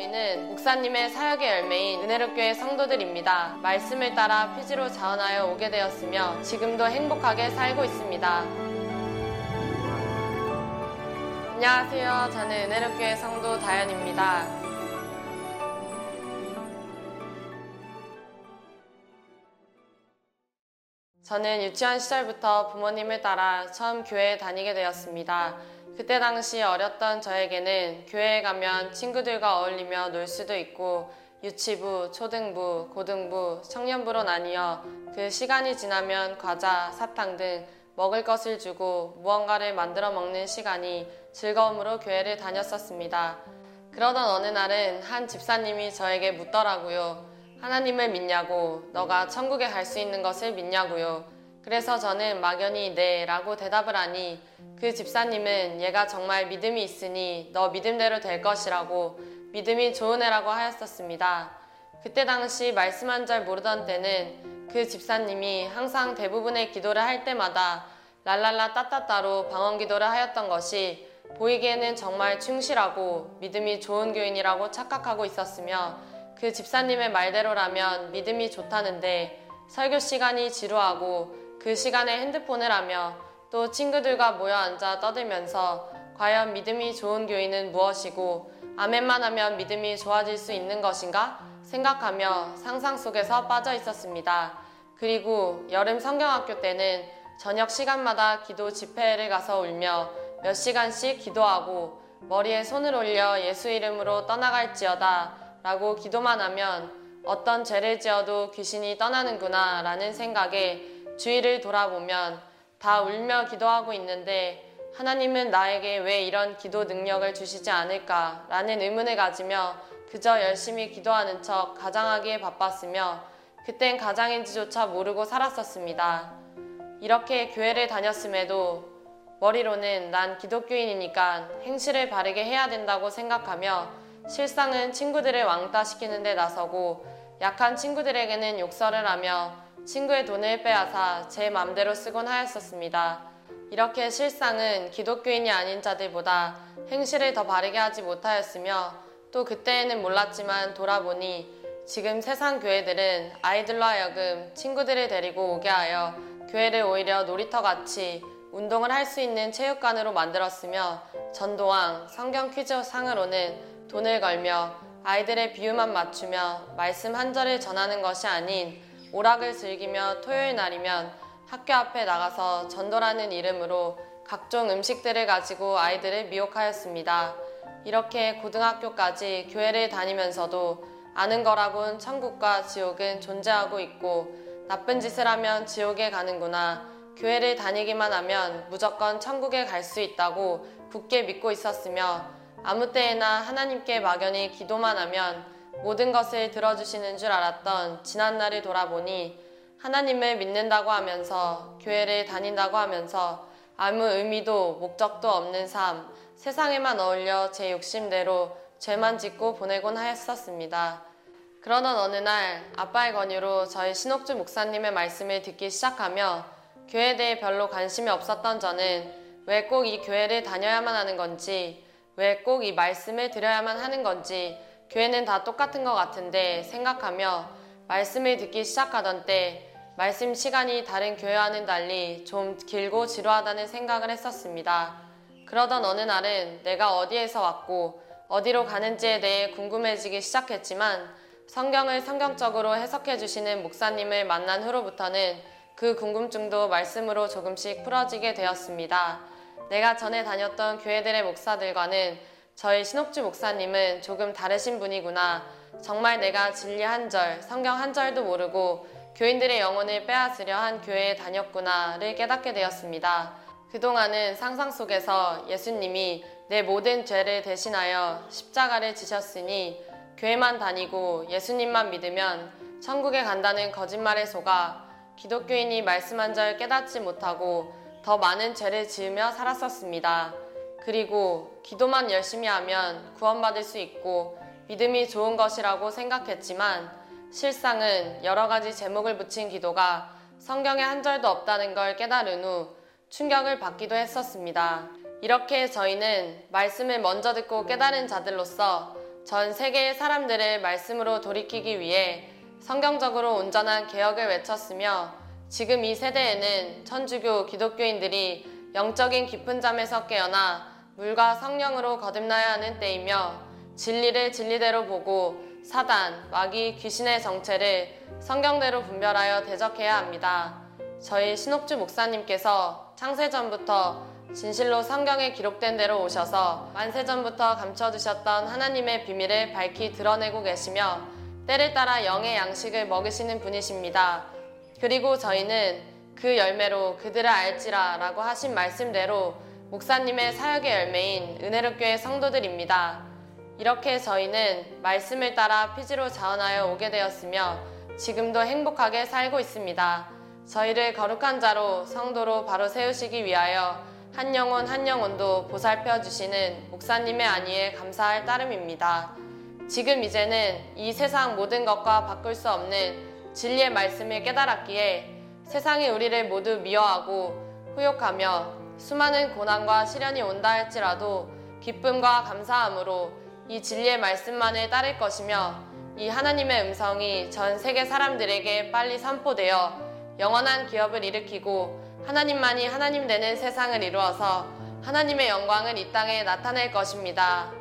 저희는 목사님의 사역의 열매인 은혜롭교회 성도들입니다. 말씀을 따라 피지로 자원하여 오게 되었으며 지금도 행복하게 살고 있습니다. 안녕하세요. 저는 은혜롭교회 성도 다현입니다. 저는 유치원 시절부터 부모님을 따라 처음 교회에 다니게 되었습니다. 그때 당시 어렸던 저에게는 교회에 가면 친구들과 어울리며 놀 수도 있고 유치부, 초등부, 고등부, 청년부로 나뉘어 그 시간이 지나면 과자, 사탕 등 먹을 것을 주고 무언가를 만들어 먹는 시간이 즐거움으로 교회를 다녔었습니다. 그러던 어느 날은 한 집사님이 저에게 묻더라고요. 하나님을 믿냐고, 너가 천국에 갈 수 있는 것을 믿냐고요. 그래서 저는 막연히 네 라고 대답을 하니 그 집사님은 얘가 정말 믿음이 있으니 너 믿음대로 될 것이라고 믿음이 좋은 애라고 하였었습니다. 그때 당시 말씀 한절 모르던 때는 그 집사님이 항상 대부분의 기도를 할 때마다 랄랄라 따따따로 방언 기도를 하였던 것이 보이기에는 정말 충실하고 믿음이 좋은 교인이라고 착각하고 있었으며 그 집사님의 말대로라면 믿음이 좋다는데 설교 시간이 지루하고 그 시간에 핸드폰을 하며 또 친구들과 모여 앉아 떠들면서 과연 믿음이 좋은 교인은 무엇이고 아멘만 하면 믿음이 좋아질 수 있는 것인가 생각하며 상상 속에서 빠져 있었습니다. 그리고 여름 성경학교 때는 저녁 시간마다 기도 집회를 가서 울며 몇 시간씩 기도하고 머리에 손을 올려 예수 이름으로 떠나갈지어다 라고 기도만 하면 어떤 죄를 지어도 귀신이 떠나는구나 라는 생각에 주위를 돌아보면 다 울며 기도하고 있는데 하나님은 나에게 왜 이런 기도 능력을 주시지 않을까 라는 의문을 가지며 그저 열심히 기도하는 척 가장하기에 바빴으며 그땐 가장인지조차 모르고 살았었습니다. 이렇게 교회를 다녔음에도 머리로는 난 기독교인이니까 행실을 바르게 해야 된다고 생각하며 실상은 친구들을 왕따시키는 데 나서고 약한 친구들에게는 욕설을 하며 친구의 돈을 빼앗아 제 맘대로 쓰곤 하였었습니다. 이렇게 실상은 기독교인이 아닌 자들보다 행실을 더 바르게 하지 못하였으며 또 그때에는 몰랐지만 돌아보니 지금 세상 교회들은 아이들로 하여금 친구들을 데리고 오게 하여 교회를 오히려 놀이터 같이 운동을 할 수 있는 체육관으로 만들었으며 전도왕 성경 퀴즈 상으로는 돈을 걸며 아이들의 비유만 맞추며 말씀 한 절을 전하는 것이 아닌 오락을 즐기며 토요일 날이면 학교 앞에 나가서 전도라는 이름으로 각종 음식들을 가지고 아이들을 미혹하였습니다. 이렇게 고등학교까지 교회를 다니면서도 아는 거라곤 천국과 지옥은 존재하고 있고 나쁜 짓을 하면 지옥에 가는구나. 교회를 다니기만 하면 무조건 천국에 갈 수 있다고 굳게 믿고 있었으며 아무 때에나 하나님께 막연히 기도만 하면 모든 것을 들어주시는 줄 알았던 지난날을 돌아보니 하나님을 믿는다고 하면서 교회를 다닌다고 하면서 아무 의미도 목적도 없는 삶, 세상에만 어울려 제 욕심대로 죄만 짓고 보내곤 하였었습니다. 그러던 어느 날 아빠의 권유로 저희 신옥주 목사님의 말씀을 듣기 시작하며 교회에 대해 별로 관심이 없었던 저는 왜 꼭 이 교회를 다녀야만 하는 건지, 왜 꼭 이 말씀을 드려야만 하는 건지 교회는 다 똑같은 것 같은데 생각하며 말씀을 듣기 시작하던 때 말씀 시간이 다른 교회와는 달리 좀 길고 지루하다는 생각을 했었습니다. 그러던 어느 날은 내가 어디에서 왔고 어디로 가는지에 대해 궁금해지기 시작했지만 성경을 성경적으로 해석해 주시는 목사님을 만난 후로부터는 그 궁금증도 말씀으로 조금씩 풀어지게 되었습니다. 내가 전에 다녔던 교회들의 목사들과는 저희 신옥주 목사님은 조금 다르신 분이구나. 정말 내가 진리 한 절, 성경 한 절도 모르고 교인들의 영혼을 빼앗으려 한 교회에 다녔구나를 깨닫게 되었습니다. 그동안은 상상 속에서 예수님이 내 모든 죄를 대신하여 십자가를 지셨으니 교회만 다니고 예수님만 믿으면 천국에 간다는 거짓말에 속아 기독교인이 말씀 한 절 깨닫지 못하고 더 많은 죄를 지으며 살았었습니다. 그리고 기도만 열심히 하면 구원받을 수 있고 믿음이 좋은 것이라고 생각했지만 실상은 여러 가지 제목을 붙인 기도가 성경에 한 절도 없다는 걸 깨달은 후 충격을 받기도 했었습니다. 이렇게 저희는 말씀을 먼저 듣고 깨달은 자들로서 전 세계의 사람들을 말씀으로 돌이키기 위해 성경적으로 온전한 개혁을 외쳤으며 지금 이 세대에는 천주교 기독교인들이 영적인 깊은 잠에서 깨어나 물과 성령으로 거듭나야 하는 때이며 진리를 진리대로 보고 사단, 마귀, 귀신의 정체를 성경대로 분별하여 대적해야 합니다. 저희 신옥주 목사님께서 창세전부터 진실로 성경에 기록된 대로 오셔서 만세전부터 감춰두셨던 하나님의 비밀을 밝히 드러내고 계시며 때를 따라 영의 양식을 먹이시는 분이십니다. 그리고 저희는 그 열매로 그들을 알지라 라고 하신 말씀대로 목사님의 사역의 열매인 은혜롭교회 성도들입니다. 이렇게 저희는 말씀을 따라 피지로 자원하여 오게 되었으며 지금도 행복하게 살고 있습니다. 저희를 거룩한 자로 성도로 바로 세우시기 위하여 한 영혼 한 영혼도 보살펴 주시는 목사님의 안위에 감사할 따름입니다. 지금 이제는 이 세상 모든 것과 바꿀 수 없는 진리의 말씀을 깨달았기에 세상이 우리를 모두 미워하고 후욕하며 수많은 고난과 시련이 온다 할지라도 기쁨과 감사함으로 이 진리의 말씀만을 따를 것이며 이 하나님의 음성이 전 세계 사람들에게 빨리 선포되어 영원한 기업을 일으키고 하나님만이 하나님 되는 세상을 이루어서 하나님의 영광을 이 땅에 나타낼 것입니다.